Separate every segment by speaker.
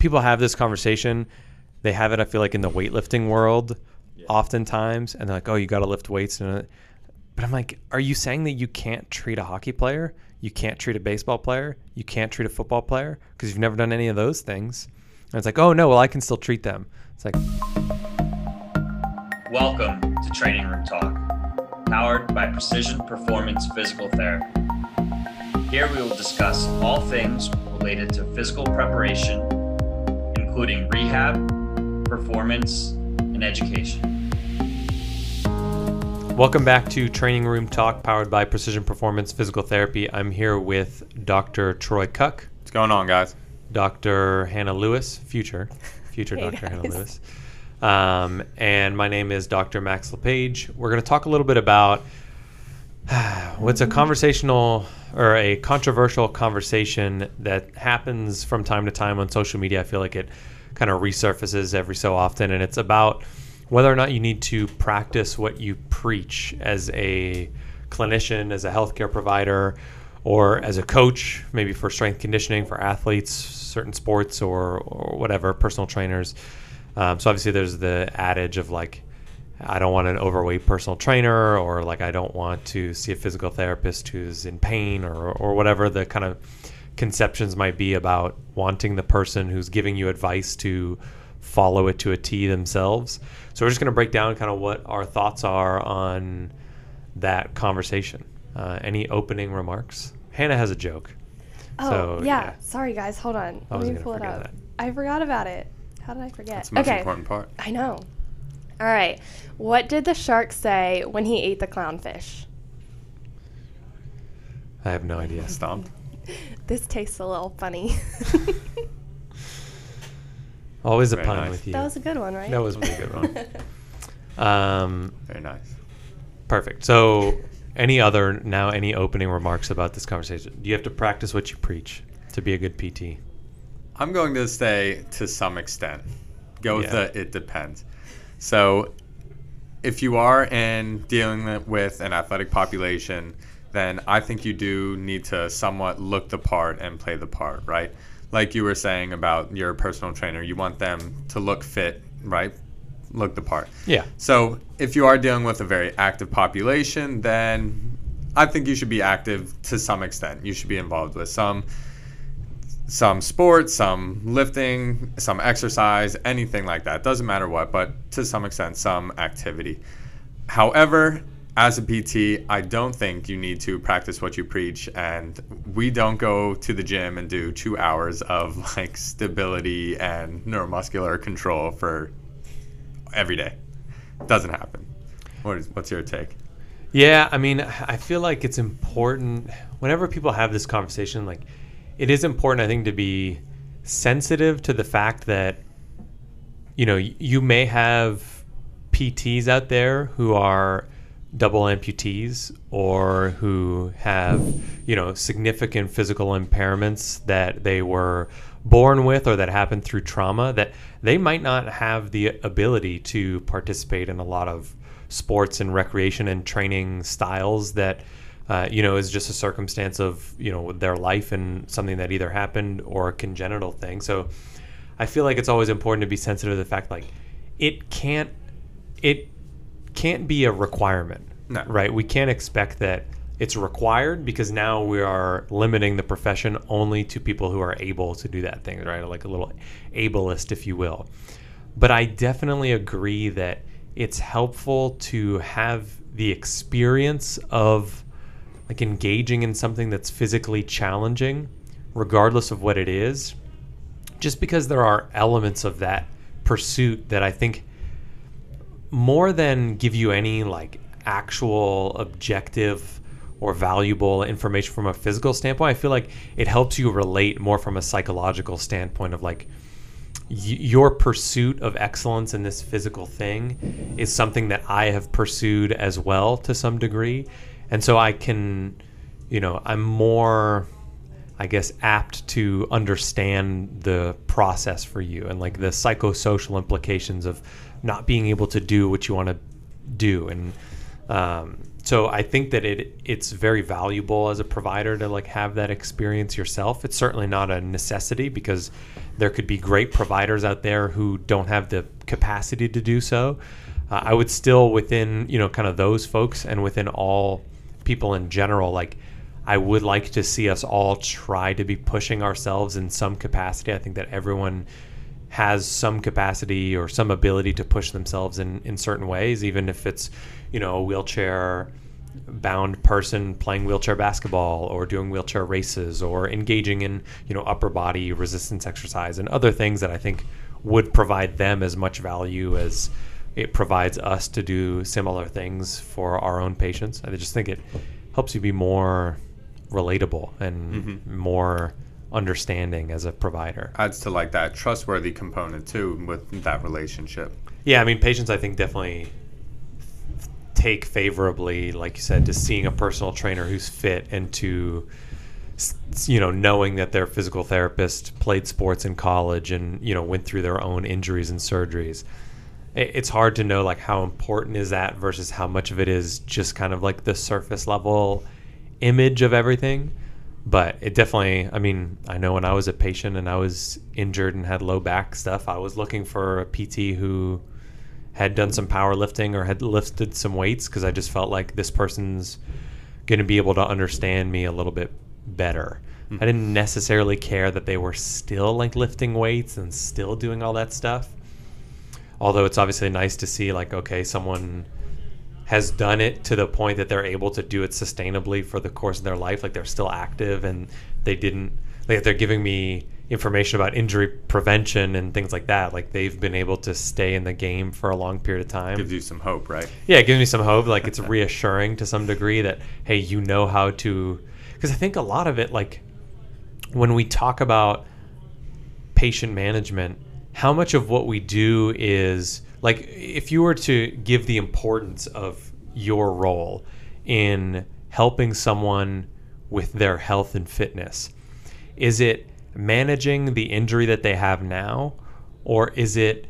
Speaker 1: people have this conversation. They have it, I feel like, in the weightlifting world, oftentimes, and they're like, "Oh, you got to lift weights." And but I'm like, are you saying that you can't treat a hockey player? You can't treat a baseball player? You can't treat a football player because you've never done any of those things? And it's like, oh no, well I can still treat them. It's like,
Speaker 2: Welcome to Training Room Talk, powered by Precision Performance Physical Therapy. Here we will discuss all things related to physical preparation, including rehab, performance, and education.
Speaker 1: welcome back to Training Room Talk, powered by Precision Performance Physical Therapy. I'm here with Dr. Troy Cuck,
Speaker 3: What's going on, guys?
Speaker 1: Dr. Hannah Lewis, future, future
Speaker 4: Hey,
Speaker 1: Dr. Hannah. Lewis. Um, and my name is Dr. Max LePage. We're going to talk a little bit about what's a conversational or a controversial conversation that happens from time to time on social media. I feel like it kind of resurfaces every so often, and it's about whether or not you need to practice what you preach as a clinician, as a healthcare provider, or as a coach, maybe for strength conditioning for athletes, certain sports, or, or whatever, personal trainers. Um, so obviously, there's the adage of like, I don't want an overweight personal trainer, or like I don't want to see a physical therapist who's in pain, or or whatever the kind of conceptions might be about wanting the person who's giving you advice to follow it to a T themselves. So we're just going to break down kind of what our thoughts are on that conversation. Uh, any opening remarks? Hannah has a joke.
Speaker 4: Oh,
Speaker 1: So,
Speaker 4: yeah.
Speaker 1: yeah.
Speaker 4: Sorry, guys. Hold on.
Speaker 1: I
Speaker 4: Let
Speaker 1: was
Speaker 4: me
Speaker 1: gonna
Speaker 4: pull it
Speaker 1: forget
Speaker 4: up.
Speaker 1: that.
Speaker 4: I forgot about it. How did I forget?
Speaker 3: That's the most
Speaker 4: okay.
Speaker 3: important part.
Speaker 4: I know. All right. What did the shark say when he ate the clownfish?
Speaker 1: I have no idea.
Speaker 3: Stumped.
Speaker 4: This tastes a little funny.
Speaker 1: Always a
Speaker 3: Very
Speaker 1: pun
Speaker 3: nice.
Speaker 1: with you.
Speaker 4: that was a good one, right?
Speaker 1: That was a pretty good one. Um,
Speaker 3: Very nice.
Speaker 1: perfect. So, any other now any opening remarks about this conversation? Do you have to practice what you preach to be a good PT?
Speaker 3: I'm going to say to some extent. Go with
Speaker 1: Yeah.
Speaker 3: the it depends. So, if you are in dealing with an athletic population, then I think you do need to somewhat look the part and play the part, right? Like you were saying about your personal trainer, you want them to look fit, right? Look the part.
Speaker 1: Yeah.
Speaker 3: So if you are dealing with a very active population, then I think you should be active to some extent. You should be involved with some some sports, some lifting, some exercise, anything like that. Doesn't matter what, but to some extent, some activity. However, as a PT, I don't think you need to practice what you preach, and we don't go to the gym and do two hours of like stability and neuromuscular control for every day. Doesn't happen. What is, what's your take?
Speaker 1: Yeah, I mean, I feel like it's important whenever people have this conversation, like it is important, I think, to be sensitive to the fact that, you know, you may have PTs out there who are double amputees or who have, you know, significant physical impairments that they were born with or that happened through trauma that they might not have the ability to participate in a lot of sports and recreation and training styles that uh, you know is just a circumstance of you know their life and something that either happened or a congenital thing. So i feel like it's always important to be sensitive to the fact like it can't it can't be a requirement
Speaker 3: No.
Speaker 1: right? We can't expect that it's required because now we are limiting the profession only to people who are able to do that thing right? Like a little ableist if you will. But I definitely agree that it's helpful to have the experience of like engaging in something that's physically challenging, regardless of what it is, just because there are elements of that pursuit that I think more than give you any like actual objective or valuable information from a physical standpoint, I feel like it helps you relate more from a psychological standpoint of like, y- your pursuit of excellence in this physical thing is something that I have pursued as well to some degree. And so I can, you know, I'm more, I guess, apt to understand the process for you and like the psychosocial implications of not being able to do what you want to do. And um, so I think that it it's very valuable as a provider to like have that experience yourself. It's certainly not a necessity because there could be great providers out there who don't have the capacity to do so. Uh, I would still within you know kind of those folks and within all people in general like I would like to see us all try to be pushing ourselves in some capacity. I think that everyone has some capacity or some ability to push themselves in, in certain ways, even if it's, you know, a wheelchair bound person playing wheelchair basketball or doing wheelchair races or engaging in, you know, upper body resistance exercise and other things that I think would provide them as much value as it provides us to do similar things for our own patients. I just think it helps you be more relatable and
Speaker 3: Mm-hmm.
Speaker 1: more understanding as a provider.
Speaker 3: Adds to like that trustworthy component too with that relationship.
Speaker 1: Yeah, I mean, patients, I think, definitely take favorably, like you said, to seeing a personal trainer who's fit and to, you know, knowing that their physical therapist played sports in college and, you know, went through their own injuries and surgeries. It's hard to know, like, how important is that versus how much of it is just kind of like the surface level image of everything. But it definitely, I mean, I know when I was a patient and I was injured and had low back stuff, I was looking for a PT who had done some powerlifting or had lifted some weights because I just felt like this person's going to be able to understand me a little bit better. I mm-hmm. didn't necessarily care that they were still like lifting weights and still doing all that stuff. Although it's obviously nice to see like okay, someone has done it to the point that they're able to do it sustainably for the course of their life like they're still active and they didn't like they're giving me information about injury prevention and things like that. Like they've been able to stay in the game for a long period of time.
Speaker 3: Gives you some hope, right?
Speaker 1: yeah it gives me some hope. Like it's reassuring to some degree that hey you know how to because i think a lot of it like when we talk about patient management how much of what we do is like if you were to give the importance of your role in helping someone with their health and fitness is it managing the injury that they have now or is it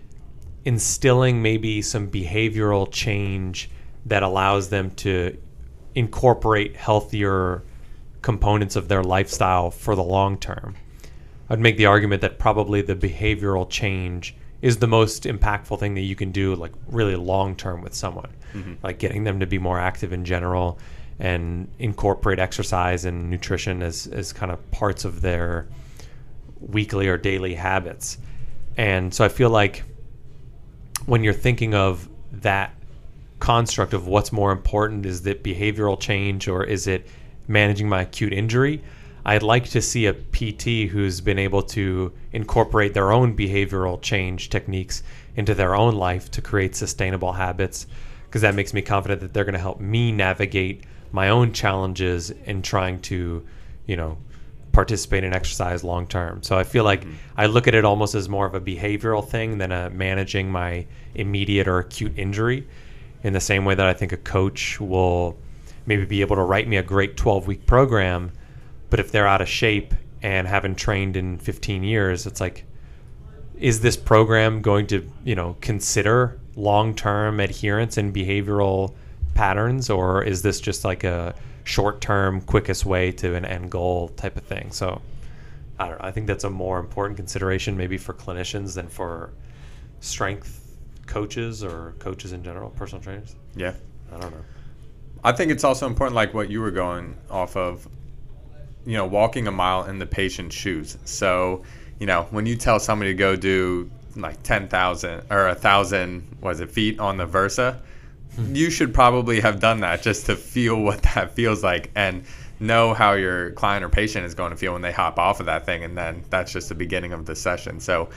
Speaker 1: instilling maybe some behavioral change that allows them to incorporate healthier components of their lifestyle for the long term. I'd make the argument that probably the behavioral change is the most impactful thing that you can do, like really long term with someone, mm-hmm. like getting them to be more active in general and incorporate exercise and nutrition as, as kind of parts of their weekly or daily habits. And so I feel like when you're thinking of that construct of what's more important is it behavioral change or is it managing my acute injury i'd like to see a pt who's been able to incorporate their own behavioral change techniques into their own life to create sustainable habits because that makes me confident that they're going to help me navigate my own challenges in trying to you know participate in exercise long term. So I feel like mm-hmm. I look at it almost as more of a behavioral thing than a managing my immediate or acute injury. In the same way that I think a coach will maybe be able to write me a great 12 week program, but if they're out of shape and haven't trained in 15 years, it's like, is this program going to, you know, consider long term adherence and behavioral patterns, or is this just like a short term, quickest way to an end goal type of thing? So I don't know. I think that's a more important consideration maybe for clinicians than for strength coaches or coaches in general, personal trainers.
Speaker 3: Yeah.
Speaker 1: I don't know.
Speaker 3: I think it's also important, like what you were going off of, you know, walking a mile in the patient's shoes. So, you know, when you tell somebody to go do like 10,000 or a 1,000, was it feet on the Versa, hmm. you should probably have done that just to feel what that feels like and know how your client or patient is going to feel when they hop off of that thing. And then that's just the beginning of the session. So,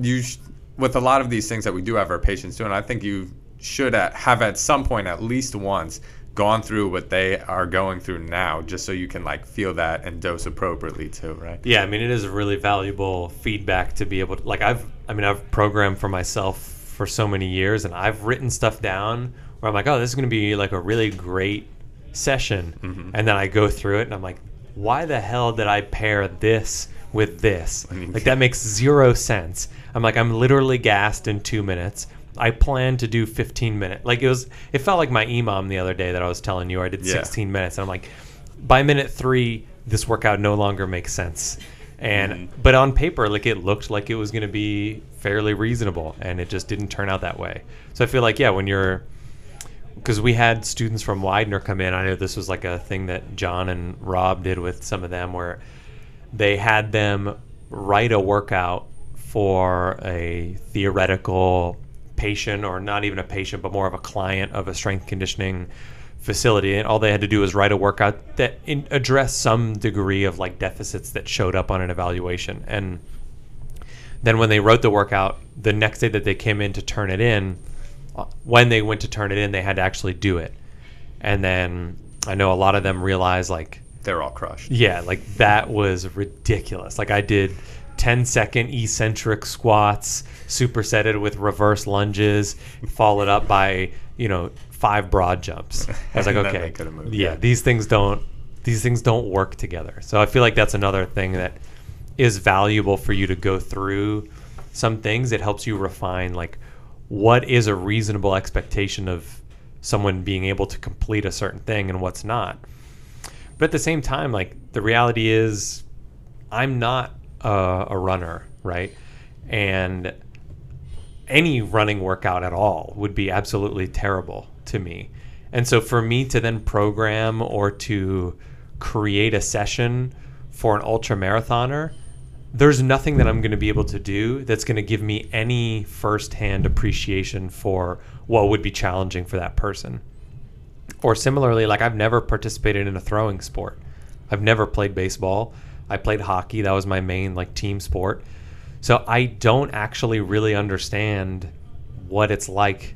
Speaker 3: you, sh- with a lot of these things that we do have our patients doing, I think you should at, have at some point, at least once, gone through what they are going through now, just so you can like feel that and dose appropriately too, right?
Speaker 1: Yeah, I mean, it is really valuable feedback to be able to, like, I've, I mean, I've programmed for myself for so many years and I've written stuff down where I'm like, oh, this is going to be like a really great session. Mm-hmm. And then I go through it and I'm like, why the hell did I pair this with this? Like, that makes zero sense. I'm like, I'm literally gassed in two minutes. I plan to do 15 minutes. Like it was, it felt like my EMOM the other day that I was telling you I did
Speaker 3: Yeah.
Speaker 1: 16 minutes, and I'm like, by minute three, this workout no longer makes sense. And
Speaker 3: Mhm.
Speaker 1: but on paper, like it looked like it was going to be fairly reasonable, and it just didn't turn out that way. So I feel like yeah, when you're because we had students from Widener come in. I know this was like a thing that John and Rob did with some of them, where they had them write a workout for a theoretical patient, or not even a patient, but more of a client of a strength conditioning facility. And all they had to do was write a workout that in, addressed some degree of like deficits that showed up on an evaluation. And then when they wrote the workout, the next day that they came in to turn it in, uh, when they went to turn it in, they had to actually do it. And then I know a lot of them realized like
Speaker 3: They're all crushed.
Speaker 1: yeah, like that was ridiculous. Like I did 10 second eccentric squats, supersetted with reverse lunges, followed up by, you know, five broad jumps. I was like, okay.
Speaker 3: moved,
Speaker 1: yeah,
Speaker 3: yeah.
Speaker 1: these things don't these things don't work together. So I feel like that's another thing that is valuable for you to go through some things. It helps you refine like what is a reasonable expectation of someone being able to complete a certain thing and what's not. But at the same time, like the reality is, I'm not a, a runner, right? And any running workout at all would be absolutely terrible to me. And so for me to then program or to create a session for an ultra marathoner, there's nothing that I'm going to be able to do that's going to give me any firsthand appreciation for what would be challenging for that person. Or similarly, like I've never participated in a throwing sport. I've never played baseball. I played hockey. That was my main like team sport. So I don't actually really understand what it's like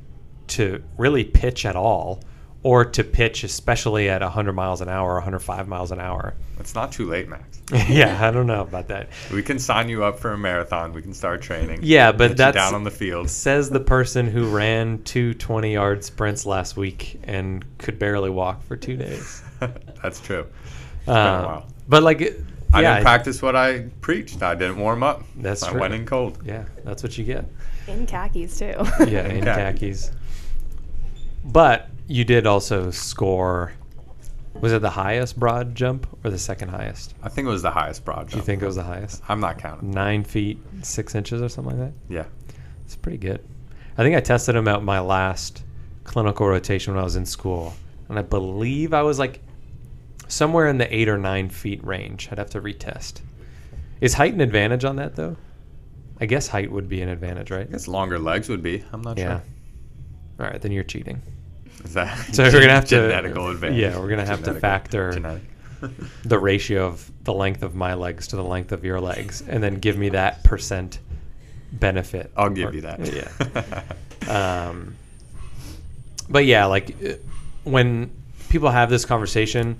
Speaker 1: to really pitch at all or to pitch especially at 100 miles an hour, 105 miles an hour.
Speaker 3: It's not too late, Max.
Speaker 1: yeah, I don't know about that.
Speaker 3: We can sign you up for a marathon. We can start training.
Speaker 1: Yeah, but that's
Speaker 3: down on the field.
Speaker 1: says the person who ran two 20 yard sprints last week and could barely walk for two days.
Speaker 3: That's true.
Speaker 1: Um,
Speaker 3: a while.
Speaker 1: But like,
Speaker 3: I
Speaker 1: yeah,
Speaker 3: didn't practice what I preached. I didn't warm up.
Speaker 1: That's
Speaker 3: I
Speaker 1: true.
Speaker 3: went in cold.
Speaker 1: Yeah, that's what you get.
Speaker 4: In khakis too.
Speaker 1: Yeah, in
Speaker 3: khakis.
Speaker 1: khakis. But you did also score. Was it the highest broad jump or the second highest?
Speaker 3: I think it was the highest broad
Speaker 1: jump. you think it was the highest?
Speaker 3: I'm not counting.
Speaker 1: Nine feet six inches or something like that.
Speaker 3: Yeah.
Speaker 1: It's pretty good. I think I tested him out my last clinical rotation when I was in school, and I believe I was like somewhere in the eight or nine feet range. I'd have to retest. Is height an advantage on that though? I guess height would be an advantage, right?
Speaker 3: I guess longer legs would be. I'm not
Speaker 1: Yeah.
Speaker 3: sure.
Speaker 1: All right, then you're cheating.
Speaker 3: Is that
Speaker 1: So we're gonna have to
Speaker 3: genetical advantage?
Speaker 1: Yeah, we're gonna have to factor the ratio of the length of my legs to the length of your legs, and then give me that percent benefit.
Speaker 3: I'll give
Speaker 1: Or-
Speaker 3: you that.
Speaker 1: Yeah. um, but yeah, like uh, when people have this conversation,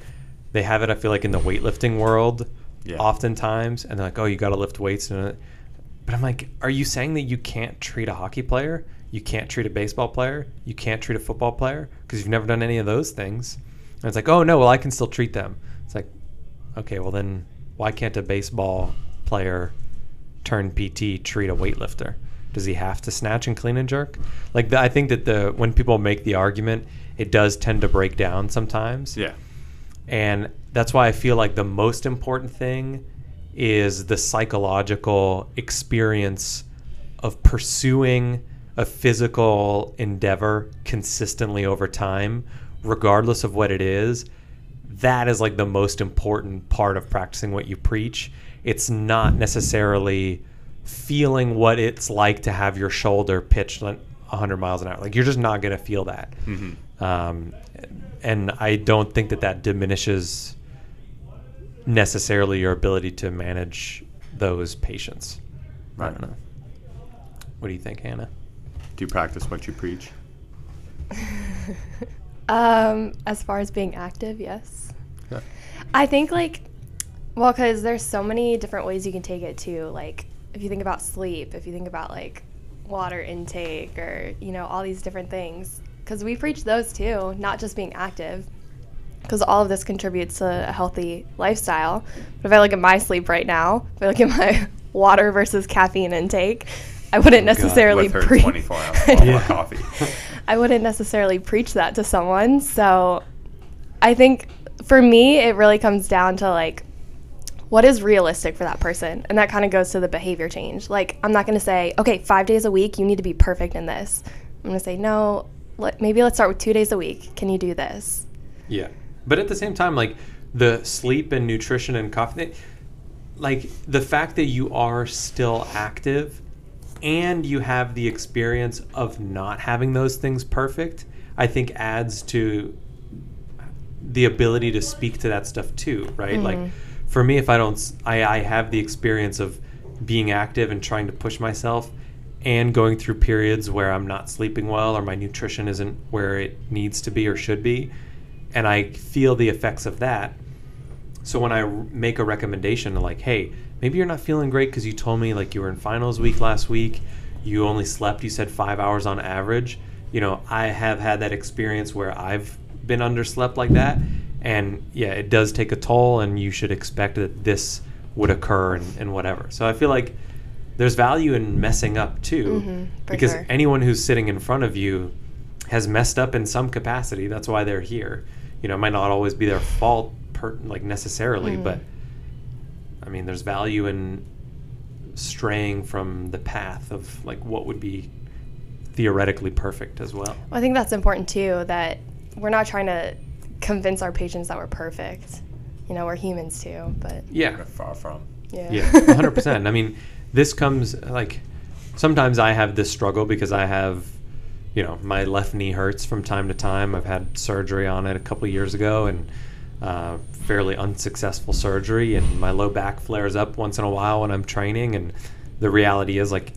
Speaker 1: they have it. I feel like in the weightlifting world,
Speaker 3: Yeah.
Speaker 1: oftentimes, and they're like, "Oh, you got to lift weights," and but I'm like, "Are you saying that you can't treat a hockey player? You can't treat a baseball player? You can't treat a football player because you've never done any of those things?" And it's like, "Oh no, well I can still treat them." It's like, okay, well then why can't a baseball player turn PT treat a weightlifter? Does he have to snatch and clean and jerk? Like the, I think that the when people make the argument, it does tend to break down sometimes.
Speaker 3: yeah.
Speaker 1: And that's why I feel like the most important thing is the psychological experience of pursuing a physical endeavor consistently over time, regardless of what it is. That is like the most important part of practicing what you preach. It's not necessarily feeling what it's like to have your shoulder pitched like 100 miles an hour. Like you're just not going to feel that.
Speaker 3: hmm
Speaker 1: Um, and I don't think that that diminishes necessarily your ability to manage those patients. I
Speaker 3: Right.
Speaker 1: don't know. What do you think, Hannah?
Speaker 3: Do you practice what you preach?
Speaker 4: um, as far as being active, yes.
Speaker 3: Yeah.
Speaker 4: I think like, well, because there's so many different ways you can take it too. Like if you think about sleep, if you think about like water intake, or you know all these different things, because we preach those too, not just being active. Because all of this contributes to a healthy lifestyle. But if I look at my sleep right now, if I look at my water versus caffeine intake, I wouldn't
Speaker 1: Oh, God.
Speaker 4: necessarily
Speaker 3: with her
Speaker 4: pre-
Speaker 3: 24 ounce bottle
Speaker 1: Yeah.
Speaker 3: coffee.
Speaker 4: I wouldn't necessarily preach that to someone. So I think for me, it really comes down to like, what is realistic for that person? And that kind of goes to the behavior change. Like, I'm not going to say, okay, five days a week, you need to be perfect in this. I'm going to say, no, let, maybe let's start with two days a week. Can you do this?
Speaker 1: Yeah, but at the same time, like the sleep and nutrition and coffee, like the fact that you are still active and you have the experience of not having those things perfect, I think adds to the ability to speak to that stuff too, right? Like mm-hmm. for me, if I don't, I, I have the experience of being active and trying to push myself and going through periods where I'm not sleeping well or my nutrition isn't where it needs to be or should be. And I feel the effects of that. So when I make a recommendation like, hey, maybe you're not feeling great because you told me like you were in finals week last week, you only slept, you said five hours on average. You know, I have had that experience where I've been underslept like that. And yeah, it does take a toll, and you should expect that this would occur and, and whatever. So I feel like there's value in messing up too,
Speaker 4: Mhm,
Speaker 1: because
Speaker 4: sure.
Speaker 1: anyone who's sitting in front of you has messed up in some capacity. That's why they're here. You know, it might not always be their fault, per, like necessarily,
Speaker 4: Mhm.
Speaker 1: but I mean, there's value in straying from the path of like what would be theoretically perfect as well. well.
Speaker 4: I think that's important too, that we're not trying to convince our patients that we're perfect. You know, we're humans too, but
Speaker 1: Yeah,
Speaker 3: Far from.
Speaker 4: Yeah.
Speaker 1: Yeah, 100%. I mean, this comes like sometimes I have this struggle because I have, you know, my left knee hurts from time to time. I've had surgery on it a couple years ago and uh, fairly unsuccessful surgery, and my low back flares up once in a while when I'm training. And the reality is, like,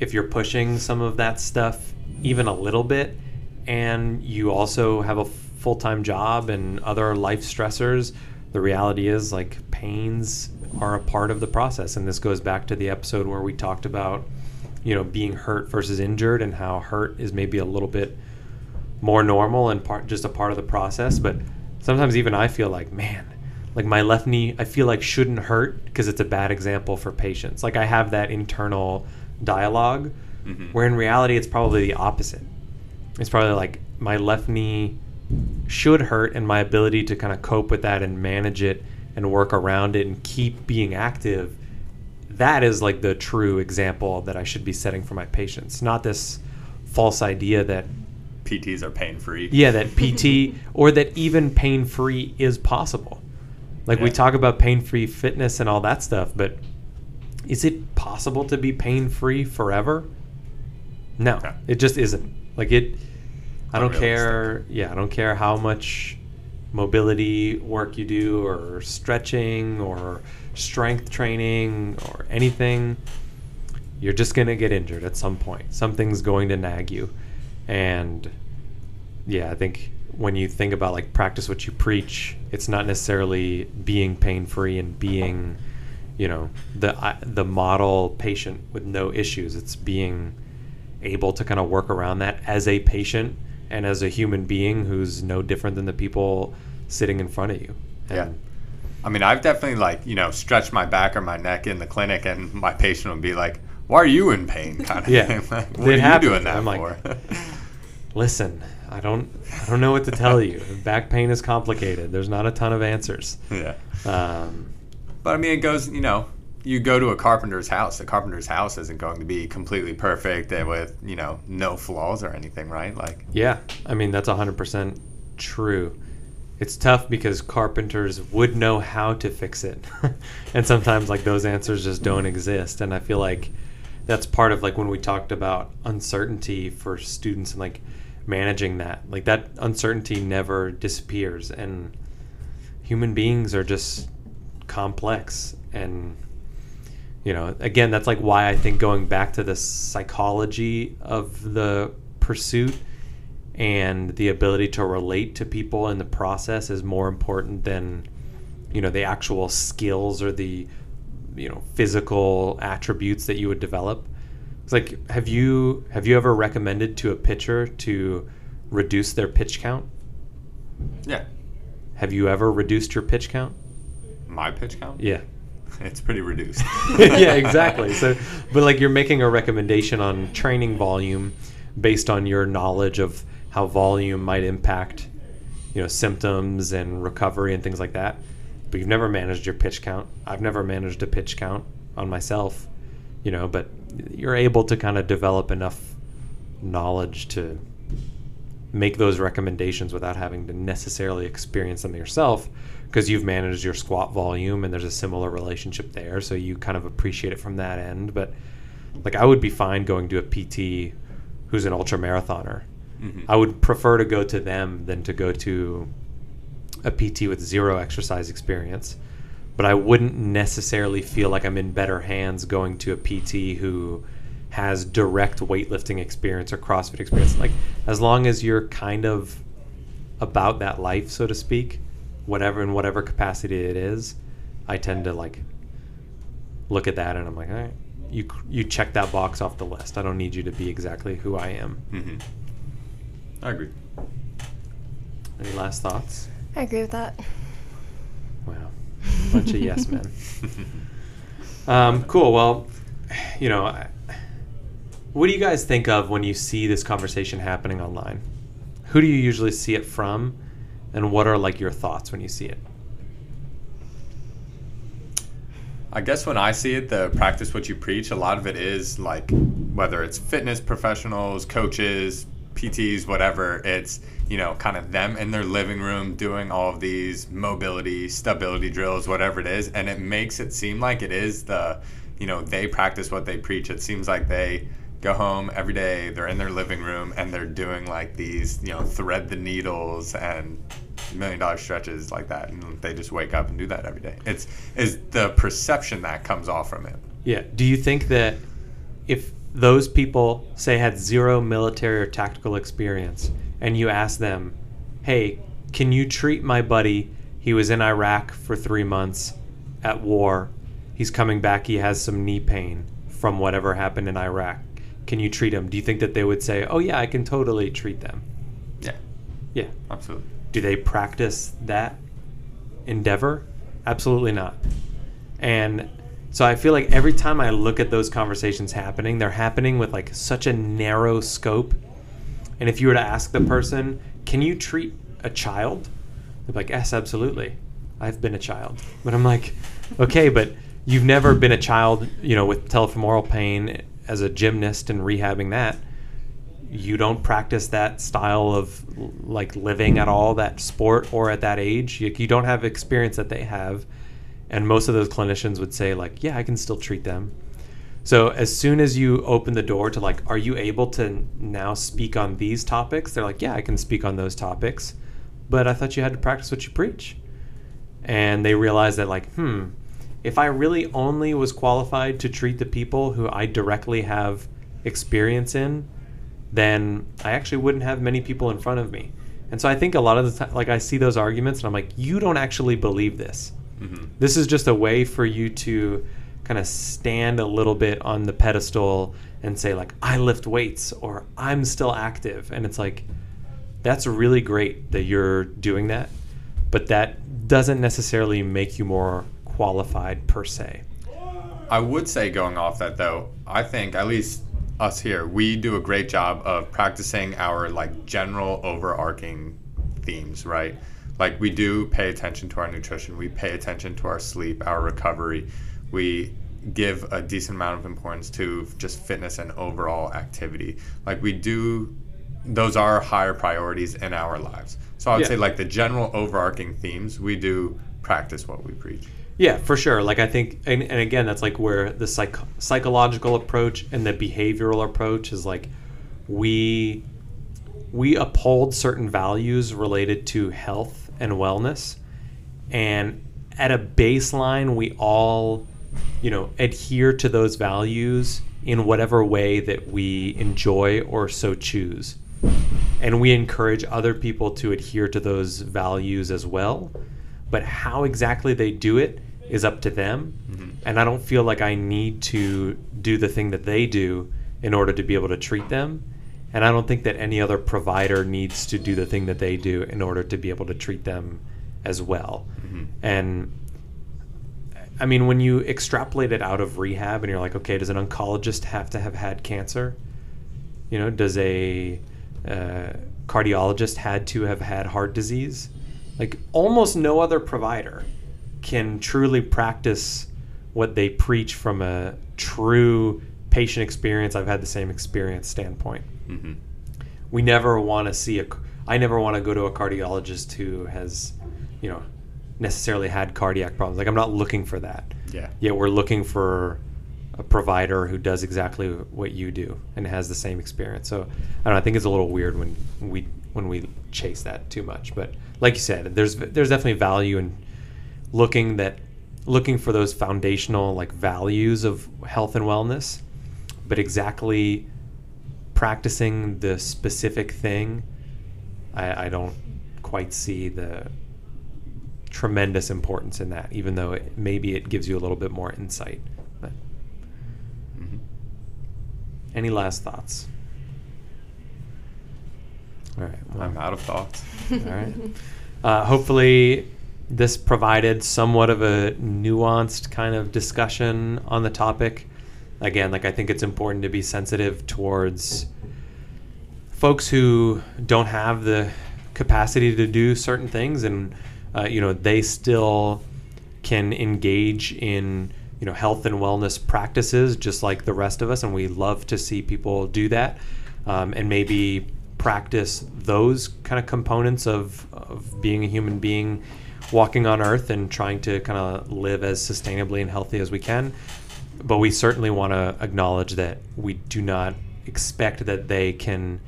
Speaker 1: if you're pushing some of that stuff even a little bit, and you also have a full time job and other life stressors, the reality is like pains are a part of the process. And this goes back to the episode where we talked about, you know, being hurt versus injured and how hurt is maybe a little bit more normal and part just a part of the process. But sometimes even I feel like, man, like my left knee, I feel like shouldn't hurt because it's a bad example for patients. Like I have that internal dialog
Speaker 3: Mhm.
Speaker 1: where in reality it's probably the opposite. It's probably like my left knee should hurt and my ability to kind of cope with that and manage it and work around it and keep being active that is like the true example that I should be setting for my patients. Not this false idea that
Speaker 3: PTs are pain free.
Speaker 1: yeah that PT or that even pain free is possible. Like we talk about pain free fitness and all that stuff but is it possible to be pain free forever? No.
Speaker 3: No.
Speaker 1: it just isn't. Like it I don't care. Yeah, I don't care how much mobility work you do, or stretching, or strength training, or anything. You're just gonna get injured at some point. Something's going to nag you, and yeah, I think when you think about like practice what you preach, it's not necessarily being pain free and being, you know, the I the model patient with no issues. It's being able to kind of work around that as a patient and as a human being who's no different than the people sitting in front of you.
Speaker 3: Yeah. I mean, I've definitely like you know stretched my back or my neck in the clinic, and my patient would be like, "Why are you in pain?" Kind of
Speaker 1: Yeah.
Speaker 3: thing. Like, what
Speaker 1: It
Speaker 3: are you
Speaker 1: happens.
Speaker 3: doing that
Speaker 1: I'm like,
Speaker 3: for?
Speaker 1: Listen, I don't I don't know what to tell you. Back pain is complicated. There's not a ton of answers.
Speaker 3: yeah.
Speaker 1: Um,
Speaker 3: But I mean, it goes. You know, you go to a carpenter's house. The carpenter's house isn't going to be completely perfect and with you know no flaws or anything, right? Like,
Speaker 1: yeah, I mean that's 100% true. It's tough because carpenters would know how to fix it. and sometimes like those answers just don't exist and I feel like that's part of like when we talked about uncertainty for students and like managing that. Like that uncertainty never disappears and human beings are just complex and you know again that's like why i think going back to the psychology of the pursuit and the ability to relate to people in the process is more important than you know the actual skills or the you know physical attributes that you would develop. It's like have you have you ever recommended to a pitcher to reduce their pitch count?
Speaker 3: Yeah,
Speaker 1: have you ever reduced your pitch count?
Speaker 3: My pitch count.
Speaker 1: yeah
Speaker 3: it's pretty reduced.
Speaker 1: yeah, exactly. So, but like you're making a recommendation on training volume based on your knowledge of how volume might impact, you know, symptoms and recovery and things like that. But you've never managed your pitch count. I've never managed a pitch count on myself, you know, but you're able to kind of develop enough knowledge to make those recommendations without having to necessarily experience them yourself because you've managed your squat volume and there's a similar relationship there so you kind of appreciate it from that end but like I would be fine going to a PT who's an ultra marathoner
Speaker 3: Mhm.
Speaker 1: I would prefer to go to them than to go to a PT with zero exercise experience but I wouldn't necessarily feel like I'm in better hands going to a PT who has direct weightlifting experience or CrossFit experience. Like as long as you're kind of about that life, so to speak, whatever in whatever capacity it is, I tend to like look at that and I'm like, all right, you you check that box off the list. I don't need you to be exactly who I am.
Speaker 3: hmm I agree.
Speaker 1: Any last thoughts?
Speaker 4: I agree with that.
Speaker 1: Wow, bunch of yes men. Um, cool. Well, you know, I- what do you guys think of when you see this conversation happening online? Who do you usually see it from, and what are like your thoughts when you see it?
Speaker 3: I guess when I see it, the practice what you preach, a lot of it is like whether it's fitness professionals, coaches, PTs, whatever, it's, you know, kind of them in their living room doing all of these mobility, stability drills, whatever it is. And it makes it seem like it is the, you know, they practice what they preach. It seems like they go home every day, they're in their living room and they're doing like these, you know, thread the needles and million dollar stretches like that and they just wake up and do that every day it's is the perception that comes off from it
Speaker 1: Yeah. Do you think that if those people say had zero military or tactical experience, and you ask them, "Hey, can you treat my buddy? He was in Iraq for three months at war. He's coming back. He has some knee pain from whatever happened in Iraq. Can you treat them? Do you think that they would say, "Oh yeah, I can totally treat them"?
Speaker 3: yeah
Speaker 1: Yeah.
Speaker 3: absolutely
Speaker 1: Do they practice that endeavor? Absolutely not. And so I feel like every time I look at those conversations happening, they're happening with like such a narrow scope. And if you were to ask the person, can you treat a child? They're like, yes, absolutely. I've been a child. But I'm like, okay, but you've never been a child, you know, with patellofemoral pain as a gymnast and rehabbing that you don't practice that style of like living at all that sport or at that age. You, you don't have experience that they have. And most of those clinicians would say like yeah i can still treat them. So as soon as you open the door to like are you able to now speak on these topics? They're like yeah i can speak on those topics but i thought you had to practice what you preach. And they realize that like hmm if i really only was qualified to treat the people who i directly have experience in then I actually wouldn't have many people in front of me. And so I think a lot of the time, like I see those arguments and I'm like, you don't actually believe this.
Speaker 3: hmm
Speaker 1: This is just a way for you to kind of stand a little bit on the pedestal and say, like, I lift weights or I'm still active. And it's like, that's really great that you're doing that, but that doesn't necessarily make you more qualified per se.
Speaker 3: i would say going off that though i think at least us here we do a great job of practicing our like general overarching themes right? Like we do pay attention to our nutrition. We pay attention to our sleep our recovery. We give a decent amount of importance to just fitness and overall activity. Like we do those are higher priorities in our lives. So i would
Speaker 1: Yeah.
Speaker 3: say like the general overarching themes we do practice what we preach
Speaker 1: Yeah, for sure. Like I think, and, and again, that's like where the psych- psychological approach and the behavioral approach is like we we uphold certain values related to health and wellness, and at a baseline, we all, you know, adhere to those values in whatever way that we enjoy or so choose. And we encourage other people to adhere to those values as well. But how exactly they do it is up to them. And I don't feel like I need to do the thing that they do in order to be able to treat them. And I don't think that any other provider needs to do the thing that they do in order to be able to treat them as well. And I mean, when you extrapolate it out of rehab and you're like, okay, does an oncologist have to have had cancer? You know, does a uh, cardiologist had to have had heart disease? Like almost no other provider can truly practice what they preach from a true patient experience. I've had the same experience standpoint.
Speaker 3: Mm-hmm.
Speaker 1: We never want to see a. I never want to go to a cardiologist who has, you know, necessarily had cardiac problems. Like I'm not looking for that.
Speaker 3: Yeah.
Speaker 1: Yet we're looking for a provider who does exactly what you do and has the same experience. So I don't know, I think it's a little weird when we when we chase that too much. But like you said, there's there's definitely value in looking that looking for those foundational like values of health and wellness, but exactly practicing the specific thing, I, I don't quite see the tremendous importance in that, even though it, maybe it gives you a little bit more insight. But
Speaker 3: Mm-hmm.
Speaker 1: any last thoughts? All right. well-
Speaker 3: I'm out of thoughts.
Speaker 1: all right. Uh, hopefully, this provided somewhat of a nuanced kind of discussion on the topic. Again, like I think it's important to be sensitive towards folks who don't have the capacity to do certain things, and uh, you know they still can engage in you know health and wellness practices just like the rest of us, and we love to see people do that, um, and maybe practice those kind of components of, of being a human being walking on earth and trying to kind of live as sustainably and healthy as we can but we certainly want to acknowledge that we do not expect that they can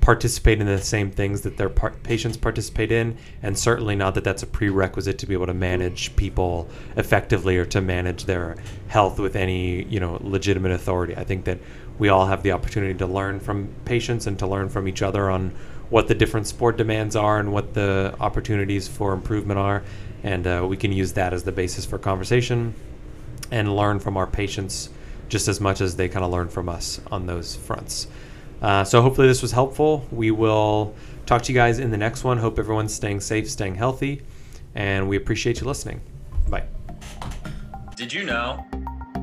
Speaker 1: participate in the same things that their par- patients participate in, and certainly not that that's a prerequisite to be able to manage people effectively or to manage their health with any you know legitimate authority. I think that we all have the opportunity to learn from patients and to learn from each other on what the different sport demands are and what the opportunities for improvement are, and uh, we can use that as the basis for conversation and learn from our patients just as much as they kind of learn from us on those fronts. Uh, so hopefully this was helpful. We will talk to you guys in the next one. Hope everyone's staying safe, staying healthy, and we appreciate you listening. Bye.
Speaker 2: Did you know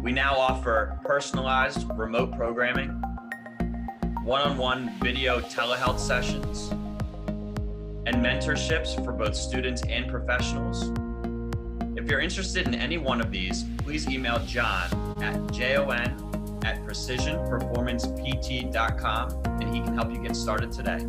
Speaker 2: we now offer personalized remote programming, one on one video telehealth sessions, and mentorships for both students and professionals? If you're interested in any one of these, please email John at jon at precisionperformancept.com and he can help you get started today.